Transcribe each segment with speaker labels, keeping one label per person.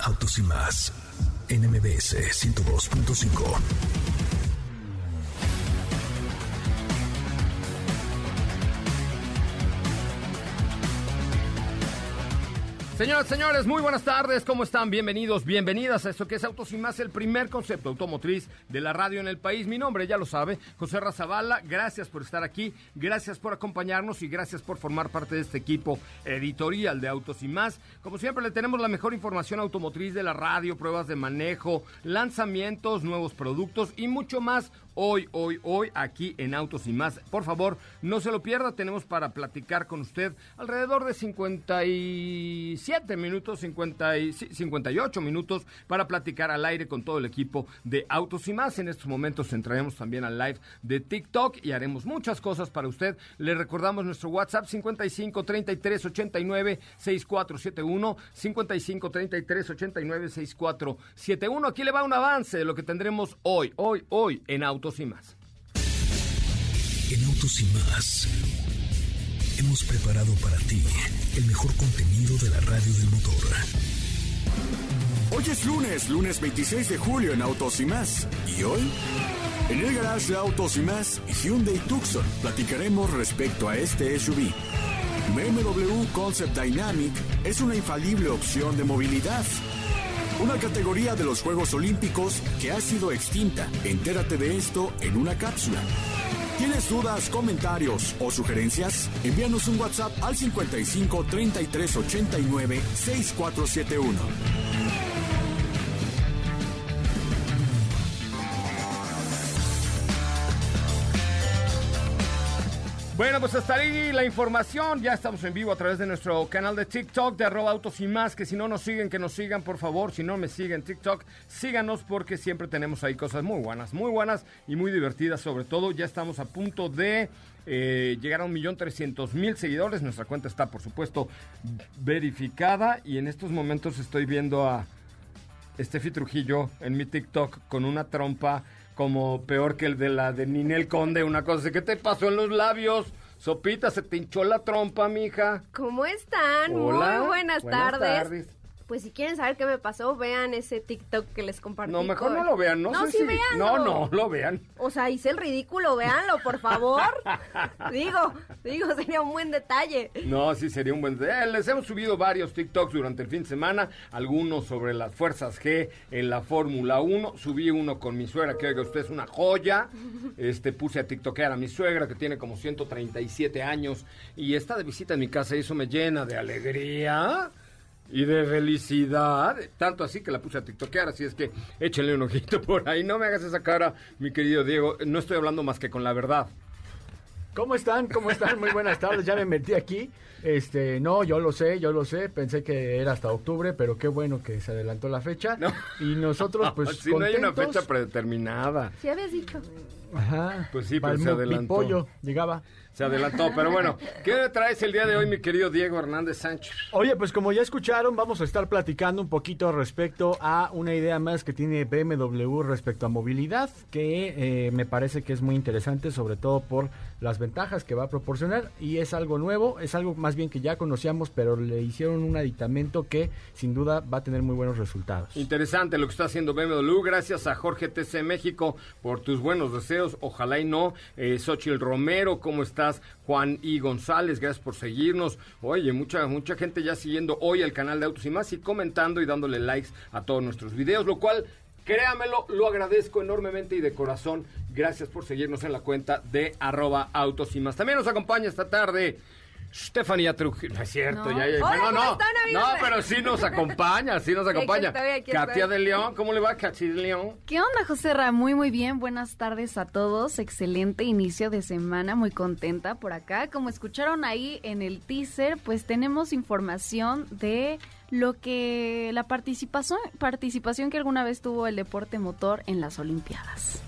Speaker 1: Autos y más NMBS 102.5.
Speaker 2: Señoras, señores, muy buenas tardes, ¿cómo están? Bienvenidos, bienvenidas a esto que es Autos y Más, el primer concepto automotriz de la radio en el país. Mi nombre, ya lo sabe, José Razabala, gracias por estar aquí, gracias por acompañarnos y gracias por formar parte de este equipo editorial de Autos y Más. Como siempre, le tenemos la mejor información automotriz de la radio, pruebas de manejo, lanzamientos, nuevos productos y mucho más hoy, hoy, hoy, aquí en Autos y más. Por favor, no se lo pierda, tenemos para platicar con usted alrededor de 57 minutos, 50 y, 58 minutos para platicar al aire con todo el equipo de Autos y más. En estos momentos entraremos también al live de TikTok y haremos muchas cosas para usted. Le recordamos nuestro WhatsApp 55 33 89 6471 55 33 89 6471. Aquí le va un avance de lo que tendremos hoy, hoy, hoy en Autos Autos y más.
Speaker 1: En Autos y más hemos preparado para ti el mejor contenido de la radio del motor.
Speaker 3: Hoy es lunes, lunes 26 de julio en Autos y más. ¿Y hoy? En el garage de Autos y más, Hyundai Tucson, platicaremos respecto a este SUV. BMW Concept Dynamic es una infalible opción de movilidad una categoría de los Juegos Olímpicos que ha sido extinta. Entérate de esto en una cápsula. ¿Tienes dudas, comentarios o sugerencias? Envíanos un WhatsApp al 55 33 89 6471.
Speaker 2: Bueno, pues hasta ahí la información. Ya estamos en vivo a través de nuestro canal de TikTok de arroba autos y más. Que si no nos siguen, que nos sigan, por favor. Si no me siguen TikTok, síganos porque siempre tenemos ahí cosas muy buenas, muy buenas y muy divertidas. Sobre todo, ya estamos a punto de eh, llegar a un millón trescientos mil seguidores. Nuestra cuenta está, por supuesto, verificada. Y en estos momentos estoy viendo a Steffi Trujillo en mi TikTok con una trompa como peor que el de la de Ninel Conde, una cosa. ¿Qué te pasó en los labios? Sopita, se te hinchó la trompa, mija.
Speaker 4: ¿Cómo están?
Speaker 2: Hola.
Speaker 4: Muy buenas,
Speaker 2: buenas
Speaker 4: tardes.
Speaker 2: tardes.
Speaker 4: Pues si quieren saber qué me pasó, vean ese TikTok que les compartí.
Speaker 2: No, mejor no lo vean, no,
Speaker 4: No,
Speaker 2: sé
Speaker 4: sí,
Speaker 2: si...
Speaker 4: véanlo.
Speaker 2: No, no, lo vean.
Speaker 4: O sea, hice el ridículo, véanlo, por favor. digo, digo, sería un buen detalle.
Speaker 2: No, sí sería un buen... Eh, les hemos subido varios TikToks durante el fin de semana, algunos sobre las fuerzas G en la Fórmula 1. Subí uno con mi suegra, que oiga, usted es una joya. Este, puse a TikTokear a mi suegra, que tiene como 137 años, y está de visita en mi casa y eso me llena de alegría. Y de felicidad, tanto así que la puse a tiktokear, así es que échenle un ojito por ahí. No me hagas esa cara, mi querido Diego, no estoy hablando más que con la verdad.
Speaker 5: ¿Cómo están? ¿Cómo están? Muy buenas tardes. Ya me metí aquí. Este, no, yo lo sé, yo lo sé. Pensé que era hasta octubre, pero qué bueno que se adelantó la fecha.
Speaker 2: No.
Speaker 5: Y nosotros, pues,
Speaker 2: si no hay una fecha predeterminada.
Speaker 4: Si habías dicho.
Speaker 5: Ajá.
Speaker 2: Pues sí, pero se adelantó.
Speaker 5: pollo llegaba.
Speaker 2: Se adelantó, pero bueno, ¿qué traes el día de hoy, mi querido Diego Hernández Sánchez?
Speaker 5: Oye, pues como ya escucharon, vamos a estar platicando un poquito respecto a una idea más que tiene BMW respecto a movilidad, que eh, me parece que es muy interesante, sobre todo por las ventajas que va a proporcionar y es algo nuevo, es algo más bien que ya conocíamos, pero le hicieron un aditamento que sin duda va a tener muy buenos resultados.
Speaker 2: Interesante lo que está haciendo BMW. Gracias a Jorge TC México por tus buenos deseos ojalá y no. Eh, Xochitl Romero, ¿cómo estás? Juan y González, gracias por seguirnos. Oye, mucha, mucha gente ya siguiendo hoy el canal de Autos y más y comentando y dándole likes a todos nuestros videos, lo cual Créamelo, lo agradezco enormemente y de corazón. Gracias por seguirnos en la cuenta de arroba autos y más. También nos acompaña esta tarde Stephanie Trujillo. No es cierto,
Speaker 4: No.
Speaker 2: ya, ya.
Speaker 4: Hola,
Speaker 2: no,
Speaker 4: ¿cómo
Speaker 2: no.
Speaker 4: están?
Speaker 2: No, pero sí nos acompaña, sí nos acompaña.
Speaker 4: estoy, aquí
Speaker 2: Katia de León, ¿cómo le va, Katia de León?
Speaker 6: ¿Qué onda, José Ra? Muy, muy bien. Buenas tardes a todos. Excelente inicio de semana. Muy contenta por acá. Como escucharon ahí en el teaser, pues tenemos información de lo que la participación, participación que alguna vez tuvo el deporte motor en las Olimpiadas.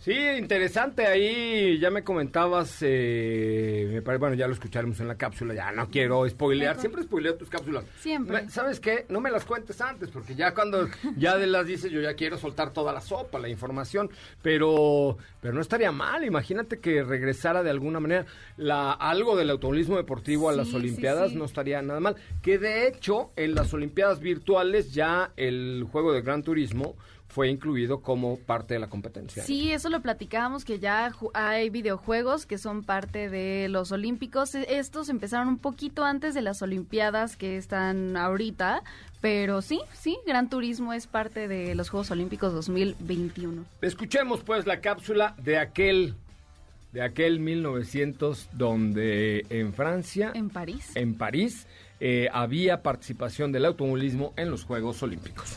Speaker 2: Sí, interesante. Ahí ya me comentabas, eh, me parece, bueno, ya lo escucharemos en la cápsula. Ya no quiero spoilear. Siempre spoileo tus cápsulas.
Speaker 6: Siempre.
Speaker 2: ¿Sabes qué? No me las cuentes antes, porque ya cuando ya de las dices, yo ya quiero soltar toda la sopa, la información. Pero, pero no estaría mal. Imagínate que regresara de alguna manera la, algo del automovilismo deportivo a
Speaker 6: Sí,
Speaker 2: las
Speaker 6: sí,
Speaker 2: Olimpiadas.
Speaker 6: sí.
Speaker 2: No estaría nada mal. Que de hecho, en las Olimpiadas virtuales ya el juego de Gran Turismo fue incluido como parte de la competencia.
Speaker 6: Sí, eso lo platicábamos, que ya hay videojuegos que son parte de los Olímpicos. E- Estos empezaron un poquito antes de las Olimpiadas que están ahorita, pero sí, sí, Gran Turismo es parte de los Juegos Olímpicos 2021.
Speaker 2: Escuchemos pues la cápsula de aquel de aquel 1900 donde en Francia, en,
Speaker 6: En París.
Speaker 2: París, eh, había participación del automovilismo en los Juegos Olímpicos.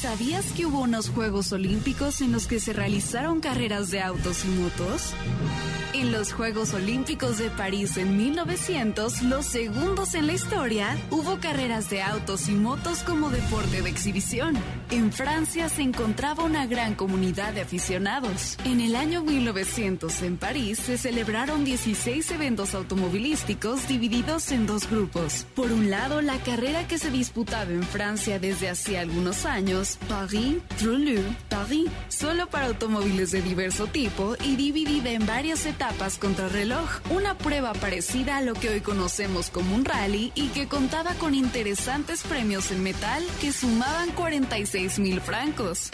Speaker 7: ¿Sabías que hubo unos Juegos Olímpicos en los que se realizaron carreras de autos y motos? En los Juegos Olímpicos de París en 1900, los segundos en la historia, hubo carreras de autos y motos como deporte de exhibición. En Francia se encontraba una gran comunidad de aficionados. En el año 1900 en París se celebraron 16 eventos automovilísticos divididos en dos grupos. Por un lado, la carrera que se disputaba en Francia desde hacía algunos años, Paris, Trulou, Paris, solo para automóviles de diverso tipo y dividida en varias etapas contra reloj, una prueba parecida a lo que hoy conocemos como un rally y que contaba con interesantes premios en metal que sumaban 46 mil francos.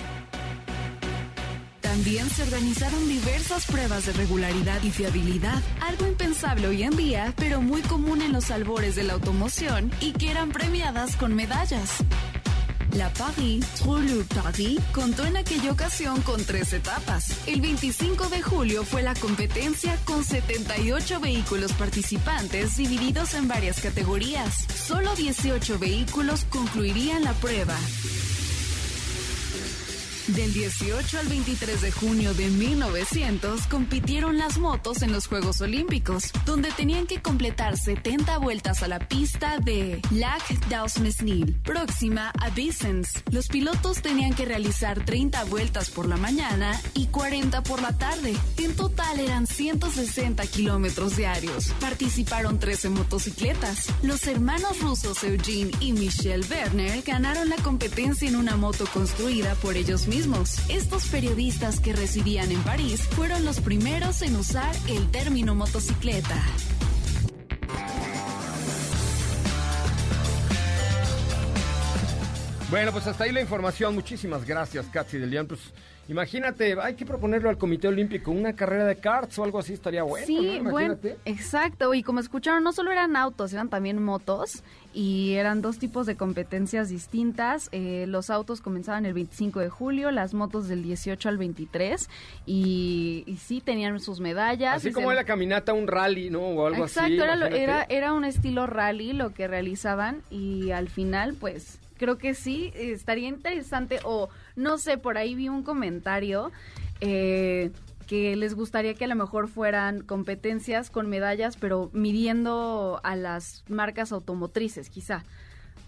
Speaker 7: También se organizaron diversas pruebas de regularidad y fiabilidad, algo impensable hoy en día, pero muy común en los albores de la automoción y que eran premiadas con medallas. La Paris Trulou Paris contó en aquella ocasión con tres etapas. El 25 de julio fue la competencia con 78 vehículos participantes divididos en varias categorías. Solo 18 vehículos concluirían la prueba. Del 18 al 23 de junio de 1900 compitieron las motos en los Juegos Olímpicos, donde tenían que completar 70 vueltas a la pista de Lac d'Ausmesnil, próxima a Vicens. Los pilotos tenían que realizar 30 vueltas por la mañana y 40 por la tarde. En total eran 160 kilómetros diarios. Participaron 13 motocicletas. Los hermanos rusos Eugene y Michel Werner ganaron la competencia en una moto construida por ellos mismos. Estos periodistas que residían en París fueron los primeros en usar el término motocicleta.
Speaker 2: Bueno, pues hasta ahí la información. Muchísimas gracias, Katy de León. Pues imagínate, hay que proponerlo al Comité Olímpico, una carrera de karts o algo así estaría bueno.
Speaker 6: Sí,
Speaker 2: ¿no?
Speaker 6: bueno, exacto. Y como escucharon, no solo eran autos, eran también motos. Y eran dos tipos de competencias distintas. Eh, los autos comenzaban el 25 de julio, las motos del 18 al 23. Y, y sí, tenían sus medallas.
Speaker 2: Así como
Speaker 6: se-
Speaker 2: la caminata, un rally, ¿no? O algo
Speaker 6: Exacto,
Speaker 2: así.
Speaker 6: era, lo-
Speaker 2: imagínate.
Speaker 6: era, era un estilo rally lo que realizaban y al final pues creo que sí, estaría interesante o no sé, por ahí vi un comentario eh, que les gustaría que a lo mejor fueran competencias con medallas pero midiendo a las marcas automotrices quizá.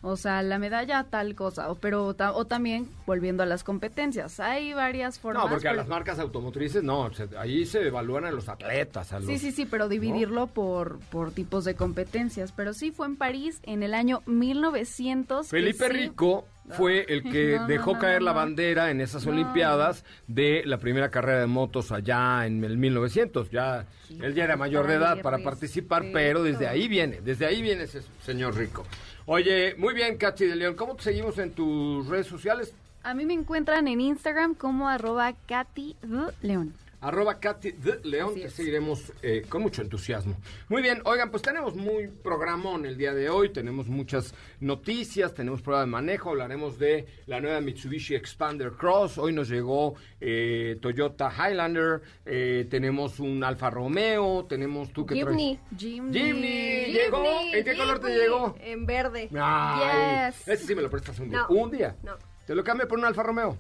Speaker 6: O sea, la medalla tal cosa, o, pero o también volviendo a las competencias. Hay varias formas.
Speaker 2: No, porque a
Speaker 6: pero-
Speaker 2: las marcas automotrices, no, se- ahí se evalúan a los atletas, a los...
Speaker 6: Sí, sí, sí, pero dividirlo por, por tipos de competencias. Pero sí fue en París en el año 1900. que
Speaker 2: Felipe
Speaker 6: sí-
Speaker 2: Rico fue el que
Speaker 6: No,
Speaker 2: dejó
Speaker 6: no,
Speaker 2: caer la bandera en esas. Olimpiadas de la primera carrera de motos allá en el 1900. Ya él ya era mayor de edad para
Speaker 6: respeto.
Speaker 2: participar, pero desde ahí viene, desde ahí viene ese señor Rico. Oye, muy bien, Katy de León, ¿cómo te seguimos en tus redes sociales?
Speaker 6: A mí me encuentran en Instagram como arroba Katy. León.
Speaker 2: Arroba Katy de León, te seguiremos eh, con mucho entusiasmo. Muy bien, oigan, pues tenemos muy programón el día de hoy, tenemos muchas noticias, tenemos prueba de manejo, hablaremos de la nueva Mitsubishi Expander Cross, hoy nos llegó eh, Toyota Highlander, eh, tenemos un Alfa Romeo, tenemos tú que
Speaker 4: Jimny.
Speaker 6: Jimny.
Speaker 2: Jimny, llegó, ¿en qué color te llegó?
Speaker 4: En verde.
Speaker 2: Ay,
Speaker 6: Yes.
Speaker 2: ese sí me lo prestas un día.
Speaker 4: No.
Speaker 2: ¿Un día?
Speaker 4: No.
Speaker 2: ¿Te lo cambio por un Alfa Romeo?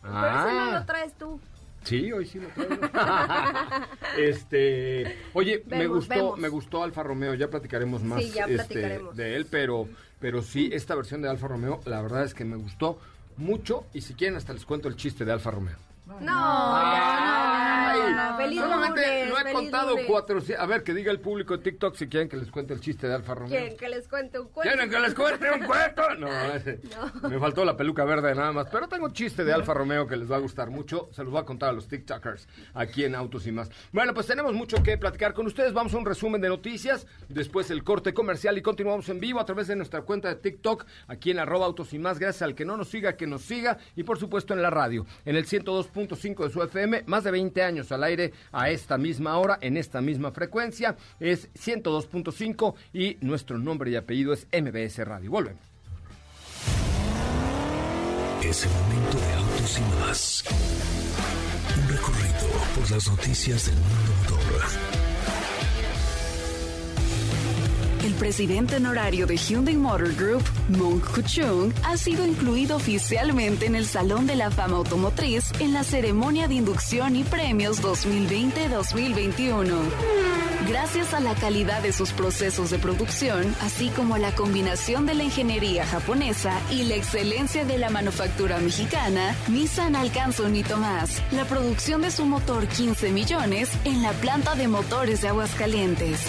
Speaker 4: Pero ese no
Speaker 2: Ah.
Speaker 4: lo traes tú.
Speaker 2: Sí, hoy sí lo traigo. este, oye, me gustó,
Speaker 4: vemos.
Speaker 2: me gustó Alfa Romeo, ya platicaremos más
Speaker 4: Sí, ya
Speaker 2: este,
Speaker 4: platicaremos.
Speaker 2: de él, pero pero sí esta versión de Alfa Romeo, la verdad es que me gustó mucho y si quieren hasta les cuento el chiste de Alfa Romeo.
Speaker 4: No, no, no, no. Feliz
Speaker 2: solamente no he
Speaker 4: lunes.
Speaker 2: 400. A ver, que diga el público de TikTok si quieren que les cuente el chiste de Alfa Romeo.
Speaker 4: ¿Quieren que les cuente un cuento?
Speaker 2: ¿Quieren que les cuente un cuento? No, ese- me faltó la peluca verde nada más. Pero tengo un chiste de Alfa Romeo que les va a gustar mucho. Se los voy a contar a los TikTokers aquí en Autos y más. Bueno, pues tenemos mucho que platicar con ustedes. Vamos a un resumen de noticias. Después el corte comercial y continuamos en vivo a través de nuestra cuenta de TikTok aquí en arroba Autos y más. Gracias al que no nos siga, que nos siga. Y por supuesto en la radio, en el 102.5 de su FM. Más de 20 años al aire a esta misma hora, en esta misma frecuencia. Es 102.5 y nuestro nombre y apellido es MBS Radio. Volvemos.
Speaker 1: Es el momento de autos y más. Un recorrido por las noticias del mundo motor.
Speaker 7: El presidente honorario de Hyundai Motor Group, Mong Kuchung, ha sido incluido oficialmente en el Salón de la Fama Automotriz en la ceremonia de inducción y premios 2020-2021. Gracias a la calidad de sus procesos de producción, así como a la combinación de la ingeniería japonesa y la excelencia de la manufactura mexicana, Nissan alcanza un hito más, la producción de su motor 15 millones en la planta de motores de Aguascalientes.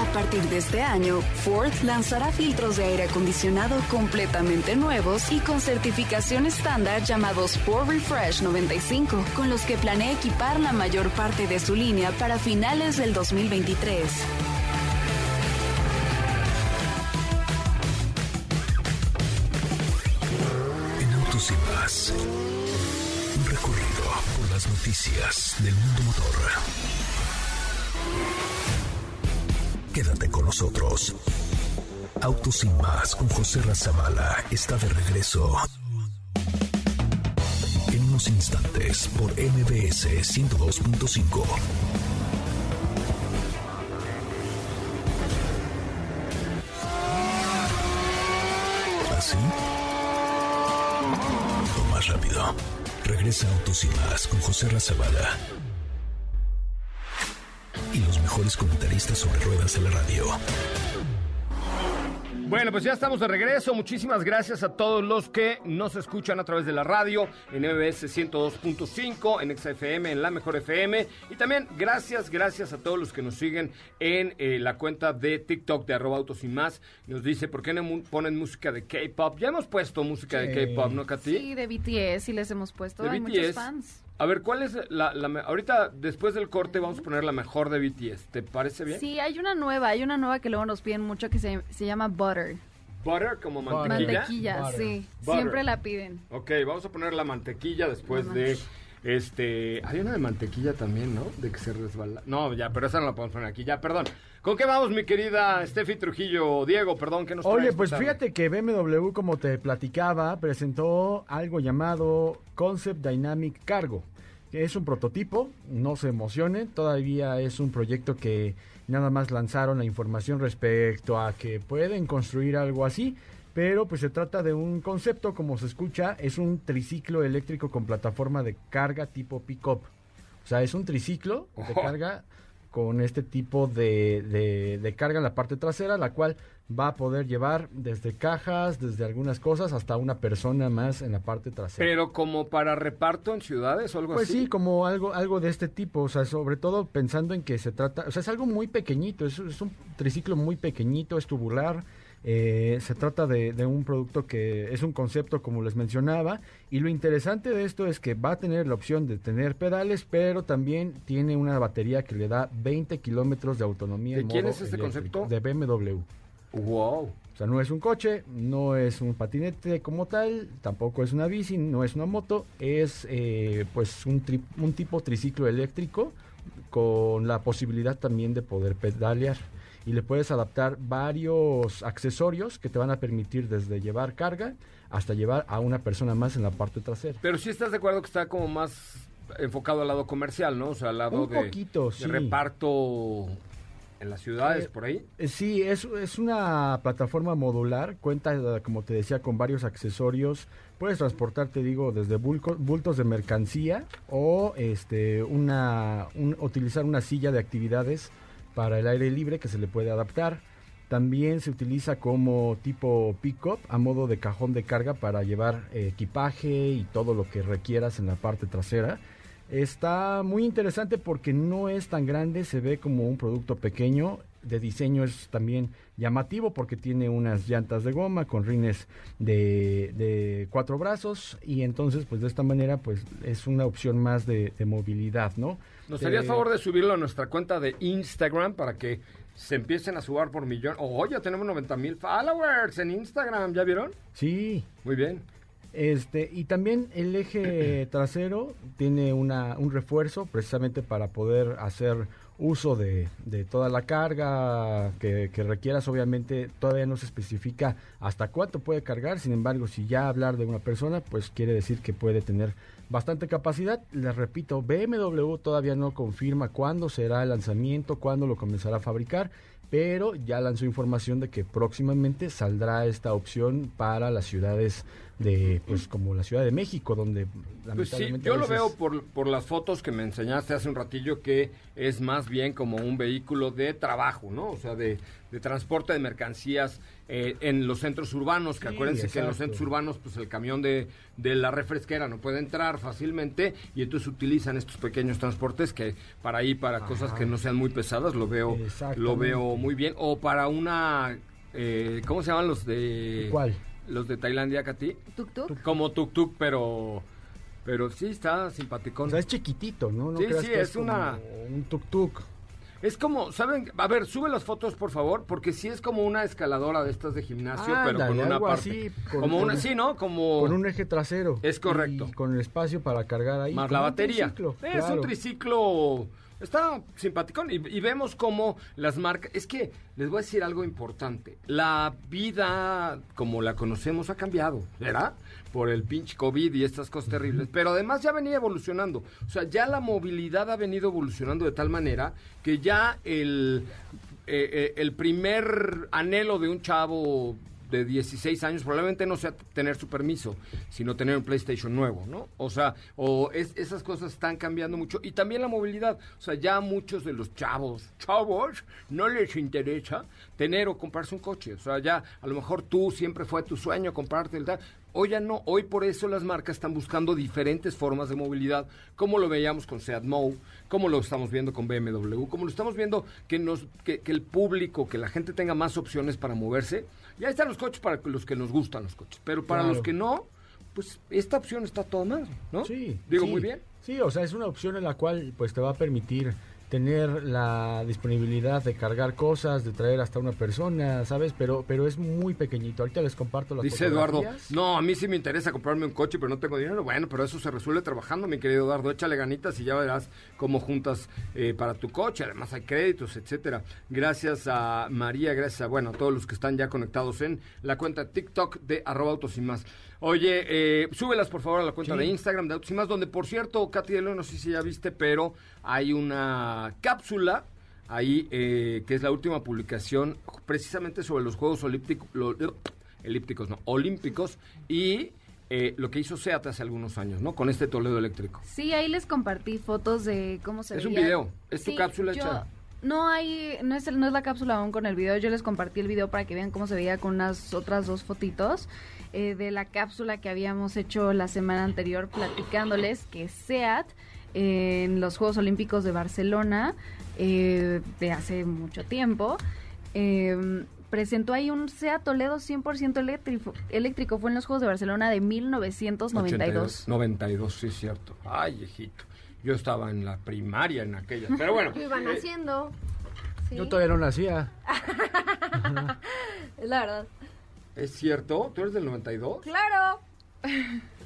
Speaker 7: A partir de este año, Ford lanzará filtros de aire acondicionado completamente nuevos y con certificación estándar llamados Ford Refresh 95, con los que planea equipar la mayor parte de su línea para finales del 2023.
Speaker 1: En autos y más. Un recorrido por las noticias del mundo motor. Quédate con nosotros. Autos y más con José Razabala está de regreso. En unos instantes por MBS 102.5. ¿Así? O más rápido. Regresa Autos y más con José Razabala. Mejores comentaristas sobre ruedas de la radio.
Speaker 2: Bueno, pues ya estamos de regreso. Muchísimas gracias a todos los que nos escuchan a través de la radio, en MBS 102.5, en XFM, en La Mejor FM. Y también gracias, gracias a todos los que nos siguen en eh, la cuenta de TikTok de arroba autos y más. Nos dice, ¿por qué no ponen música de K-pop? Ya hemos puesto música de
Speaker 5: Sí.
Speaker 2: K-pop, ¿no, Katy?
Speaker 6: Sí, de BTS y les hemos puesto.
Speaker 2: De
Speaker 6: Hay
Speaker 2: BTS.
Speaker 6: muchos fans.
Speaker 2: A ver, ¿cuál es la, la Ahorita, después del corte, vamos a poner la mejor de BTS. ¿Te parece bien?
Speaker 6: Sí, hay una nueva, hay una nueva que luego nos piden mucho que se, se llama Butter.
Speaker 2: Butter, como
Speaker 5: Butter.
Speaker 2: mantequilla.
Speaker 6: Mantequilla,
Speaker 5: Butter.
Speaker 6: sí.
Speaker 2: Butter.
Speaker 6: Siempre la piden.
Speaker 2: Ok, vamos a poner la mantequilla después de este. Hay una de mantequilla también, ¿no? De que se resbala. No, ya, pero esa no la podemos poner aquí. Ya, perdón. ¿Con qué vamos, mi querida Steffi Trujillo? Diego, perdón, ¿qué nos
Speaker 5: Oye, pues
Speaker 2: tarde?
Speaker 5: fíjate que BMW, como te platicaba, presentó algo llamado Concept Dynamic Cargo, que es un prototipo, no se emocionen, todavía es un proyecto que nada más lanzaron la información respecto a que pueden construir algo así, pero pues se trata de un concepto, como se escucha, es un triciclo eléctrico con plataforma de carga tipo pick-up. O sea, es un triciclo de
Speaker 2: Ojo.
Speaker 5: carga con este tipo de, de- de carga en la parte trasera, la cual va a poder llevar desde cajas, desde algunas cosas, hasta una persona más en la parte trasera.
Speaker 2: Pero como para reparto en ciudades o algo
Speaker 5: Pues
Speaker 2: así.
Speaker 5: sí, como algo, algo de este tipo, o sea, sobre todo pensando en que se trata, o sea, es algo muy pequeñito, es, es un triciclo muy pequeñito, es tubular, eh, se trata de, de un producto que es un concepto como les mencionaba, y lo interesante de esto es que va a tener la opción de tener pedales, pero también tiene una batería que le da 20 kilómetros de autonomía.
Speaker 2: ¿De
Speaker 5: en
Speaker 2: quién
Speaker 5: modo
Speaker 2: es este concepto?
Speaker 5: De BMW.
Speaker 2: Wow.
Speaker 5: sea, no es un coche, no es un patinete como tal, tampoco es una bici, no es una moto, es eh, pues un, tri- un tipo triciclo eléctrico con la posibilidad también de poder pedalear. Y le puedes adaptar varios accesorios que te van a permitir desde llevar carga hasta llevar a una persona más en la parte trasera.
Speaker 2: Pero sí estás de acuerdo que está como más enfocado al lado comercial, ¿no? O sea, al lado
Speaker 5: Un
Speaker 2: de,
Speaker 5: poquito,
Speaker 2: de
Speaker 5: sí.
Speaker 2: reparto en las ciudades,
Speaker 5: Eh,
Speaker 2: por ahí.
Speaker 5: Eh, Sí, es, es una plataforma modular, cuenta, como te decía, con varios accesorios. Puedes transportar, te digo, desde bulco- bultos de mercancía o este, una, un- utilizar una silla de actividades para el aire libre que se le puede adaptar. También se utiliza como tipo pick-up a modo de cajón de carga para llevar eh, equipaje y todo lo que requieras en la parte trasera. Está muy interesante porque no es tan grande, se ve como un producto pequeño. De diseño es también llamativo porque tiene unas llantas de goma con rines de, cuatro brazos y entonces pues de esta manera pues es una opción más de, de movilidad, ¿no?
Speaker 2: ¿Nos harías
Speaker 5: Eh,
Speaker 2: favor de subirlo a nuestra cuenta de Instagram para que se empiecen a subir por millón? Oh, ya tenemos 90 mil followers en Instagram, ¿ya vieron?
Speaker 5: Sí,
Speaker 2: Muy bien.
Speaker 5: Este, y también el eje trasero tiene una, un refuerzo precisamente para poder hacer uso de, de toda la carga que, que requieras. Obviamente todavía no se especifica hasta cuánto puede cargar, sin embargo, si ya hablar de una persona, pues quiere decir que puede tener bastante capacidad. Les repito, BMW todavía no confirma cuándo será el lanzamiento, cuándo lo comenzará a fabricar, pero ya lanzó información de que próximamente saldrá esta opción para las ciudades de, pues como la Ciudad de México, donde
Speaker 2: Pues sí, yo lo veo por, por las fotos que me enseñaste hace un ratillo que es más bien como un vehículo de trabajo, ¿no? O sea, de, de transporte de mercancías eh, en los centros urbanos, que
Speaker 5: Sí,
Speaker 2: acuérdense que en los centros urbanos pues el camión de, de la refresquera no puede entrar fácilmente y entonces utilizan estos pequeños transportes que para ahí, para cosas que no sean muy pesadas, lo veo, lo veo muy bien. O para una, eh, ¿cómo se llaman los de...
Speaker 5: ¿Cuál?
Speaker 2: Los de Tailandia, Katy.
Speaker 4: Tuk tuk.
Speaker 2: Como tuk tuk, pero pero sí está simpaticón.
Speaker 5: O sea, es chiquitito, ¿no? No
Speaker 2: Sí,
Speaker 5: creas
Speaker 2: sí,
Speaker 5: que
Speaker 2: es una-
Speaker 5: como un tuk-tuk.
Speaker 2: Es como, ¿saben? A ver, sube las fotos, por favor, porque sí es como una escaladora de estas de gimnasio, pero con una parte.
Speaker 5: así, con-
Speaker 2: como una,
Speaker 5: con-
Speaker 2: sí, ¿no? Como
Speaker 5: Con un eje trasero.
Speaker 2: Es correcto.
Speaker 5: Y con el espacio para cargar ahí.
Speaker 2: más la
Speaker 5: un
Speaker 2: batería.
Speaker 5: triciclo,
Speaker 2: es
Speaker 5: claro.
Speaker 2: un triciclo. Está simpaticón y, y vemos cómo las marcas... Es que les voy a decir algo importante. La vida como la conocemos ha cambiado, ¿verdad? Por el pinche COVID y estas cosas terribles. Pero además ya venía evolucionando. O sea, ya la movilidad ha venido evolucionando de tal manera que ya el, eh, eh, el primer anhelo de un chavo de 16 años probablemente no sea tener su permiso, sino tener un PlayStation nuevo, ¿no? O sea, o es- esas cosas están cambiando mucho. Y también la movilidad. O sea, ya muchos de los chavos, chavos, no les interesa tener o comprarse un coche. O sea, ya a lo mejor tú siempre fue tu sueño comprarte el tal. Hoy ya no, hoy por eso las marcas están buscando diferentes formas de movilidad, como lo veíamos con Seat Mou, como lo estamos viendo con BMW, como lo estamos viendo que, nos, que, que el público, que la gente tenga más opciones para moverse. Ya están los coches para los que nos gustan los coches, pero para
Speaker 5: Claro.
Speaker 2: los que no, pues esta opción está toda mal, ¿no?
Speaker 5: Sí.
Speaker 2: Digo,
Speaker 5: sí.
Speaker 2: muy bien.
Speaker 5: Sí, o sea, es una opción en la cual pues te va a permitir tener la disponibilidad de cargar cosas, de traer hasta una persona, ¿sabes? Pero pero es muy pequeñito. Ahorita les comparto las
Speaker 2: Dice Eduardo, no, a mí sí me interesa comprarme un coche, pero no tengo dinero. Bueno, pero eso se resuelve trabajando, mi querido Eduardo. Échale ganitas y ya verás cómo juntas eh, para tu coche. Además hay créditos, etcétera. Gracias a María, gracias a, bueno, a todos los que están ya conectados en la cuenta TikTok de arroba autos y más. Oye, eh, súbelas por favor a la cuenta
Speaker 5: Sí.
Speaker 2: de Instagram de autos y más, donde por cierto, Katy de León, no sé si ya viste, pero hay una cápsula ahí, eh, que es la última publicación precisamente sobre los Juegos Olímpicos, elípticos, no, olímpicos y eh, lo que hizo SEAT hace algunos años, ¿no? Con este Toledo eléctrico.
Speaker 6: Sí, ahí les compartí fotos de cómo se
Speaker 2: Es un video, es tu cápsula
Speaker 6: yo-
Speaker 2: hecha.
Speaker 6: No hay, no es, el- no es la cápsula aún con el video, yo les compartí el video para que vean cómo se veía con unas otras dos fotitos eh, de la cápsula que habíamos hecho la semana anterior platicándoles que SEAT en los Juegos Olímpicos de Barcelona eh, de hace mucho tiempo eh, presentó ahí un SEAT Toledo 100% eléctrico, eléctrico, fue en los Juegos de Barcelona de 1992.
Speaker 2: 92, sí, es cierto. Ay, hijito. Yo estaba en la primaria en aquella. Pero bueno.
Speaker 4: ¿Qué iban
Speaker 2: eh,
Speaker 4: haciendo? Sí.
Speaker 5: Yo todavía no nacía.
Speaker 4: Es la verdad.
Speaker 2: ¿Es cierto? ¿Tú eres del 92?
Speaker 4: Claro.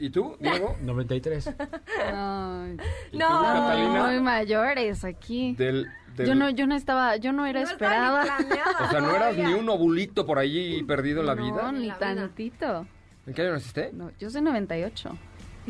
Speaker 2: ¿Y tú, Diego?
Speaker 5: 93.
Speaker 6: Ay,
Speaker 2: ¿Y
Speaker 4: No.
Speaker 2: tú, Catalina?
Speaker 6: muy mayores aquí.
Speaker 2: Del, del-
Speaker 6: Yo no, yo no estaba, yo no era
Speaker 4: No ni
Speaker 6: esperada.
Speaker 2: O sea, ¿no eras ni un ovulito por allí perdido en la
Speaker 6: No,
Speaker 2: vida?
Speaker 6: ni
Speaker 4: la vida.
Speaker 6: tantito.
Speaker 2: ¿En qué año naciste?
Speaker 6: No, yo soy 98.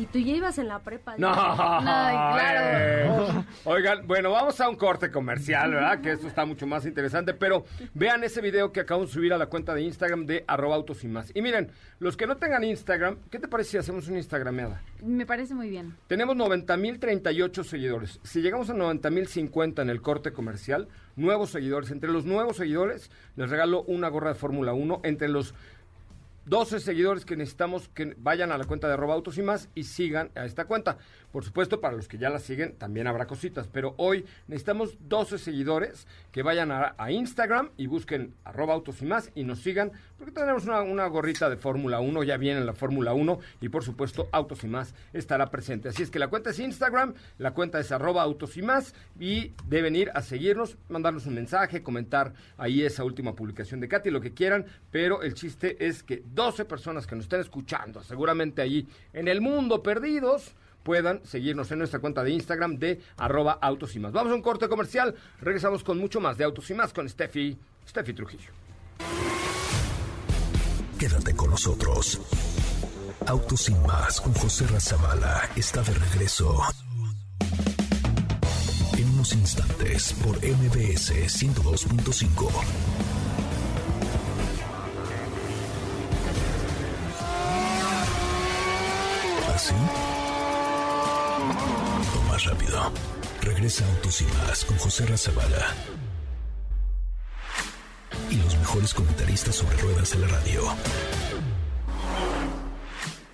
Speaker 4: Y tú ya ibas en la prepa.
Speaker 2: No,
Speaker 6: claro.
Speaker 2: eh. Oigan, bueno, vamos a un corte comercial, ¿verdad? Que esto está mucho más interesante, pero vean ese video que acabamos de subir a la cuenta de Instagram de arroba autos y más. Y miren, los que no tengan Instagram, ¿qué te parece si hacemos una Instagrameada?
Speaker 6: Me parece muy bien.
Speaker 2: Tenemos 90.038 seguidores. Si llegamos a 90.050 en el corte comercial, nuevos seguidores. Entre los nuevos seguidores, les regalo una gorra de Fórmula 1. Entre los 12 seguidores que necesitamos que vayan a la cuenta de arroba autos y más y sigan a esta cuenta. Por supuesto, para los que ya la siguen, también habrá cositas. Pero hoy necesitamos 12 seguidores que vayan a, Instagram y busquen arroba autos y más y nos sigan. Porque tenemos una, una gorrita de Fórmula 1, ya viene la Fórmula 1 y por supuesto autos y más estará presente. Así es que la cuenta es Instagram, la cuenta es arroba autos y más y deben ir a seguirnos, mandarnos un mensaje, comentar ahí esa última publicación de Katy, lo que quieran. Pero el chiste es que 12 personas que nos estén escuchando, seguramente allí en el mundo perdidos, puedan seguirnos en nuestra cuenta de Instagram de arroba autos y más. Vamos a un corte comercial, regresamos con mucho más de autos y más con Steffi, Steffi Trujillo.
Speaker 1: Quédate con nosotros. Autos sin más con José Razabala está de regreso. En unos instantes por MBS 102.5. ¿Así? Rápido. Regresa Autos y más con José Razabala. Y los mejores comentaristas sobre ruedas de la radio.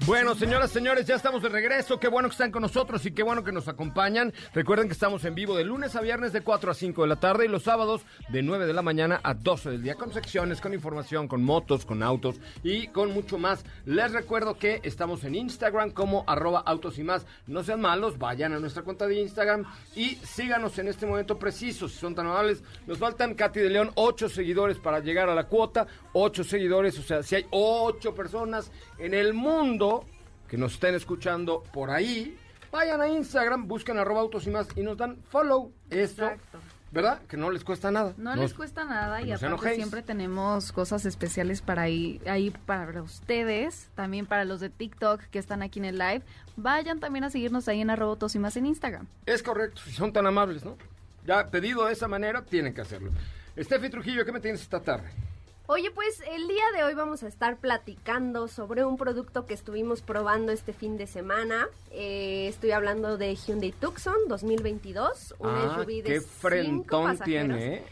Speaker 2: Bueno, señoras, señores, ya estamos de regreso. Qué bueno que están con nosotros y qué bueno que nos acompañan. Recuerden que estamos en vivo de lunes a viernes de 4 a 5 de la tarde y los sábados de 9 de la mañana a 12 del día con secciones, con información, con motos, con autos y con mucho más. Les recuerdo que estamos en Instagram como arroba autos y más. No sean malos, vayan a nuestra cuenta de Instagram y síganos en este momento preciso. Si son tan amables, nos faltan, Katy de León, 8 seguidores para llegar a la cuota. 8 seguidores, o sea, si hay 8 personas en el mundo que nos estén escuchando por ahí, vayan a Instagram, busquen arroba autos y más y nos dan follow. Esto,
Speaker 4: Exacto.
Speaker 2: ¿verdad? Que no les cuesta nada.
Speaker 6: No les cuesta nada y aparte siempre tenemos cosas especiales para ahí, ahí para ustedes, también para los de TikTok que están aquí en el live. Vayan también a seguirnos ahí en arroba autos y más en Instagram.
Speaker 2: Es correcto, si son tan amables, ¿no? Ya pedido de esa manera, tienen que hacerlo. Steffi Trujillo, ¿qué me tienes esta tarde?
Speaker 4: Oye, pues el día de hoy vamos a estar platicando sobre un producto que estuvimos probando este fin de semana. Eh, estoy hablando de Hyundai Tucson 2022, un
Speaker 2: ah,
Speaker 4: SUV de
Speaker 2: qué frentón tiene, ¿eh?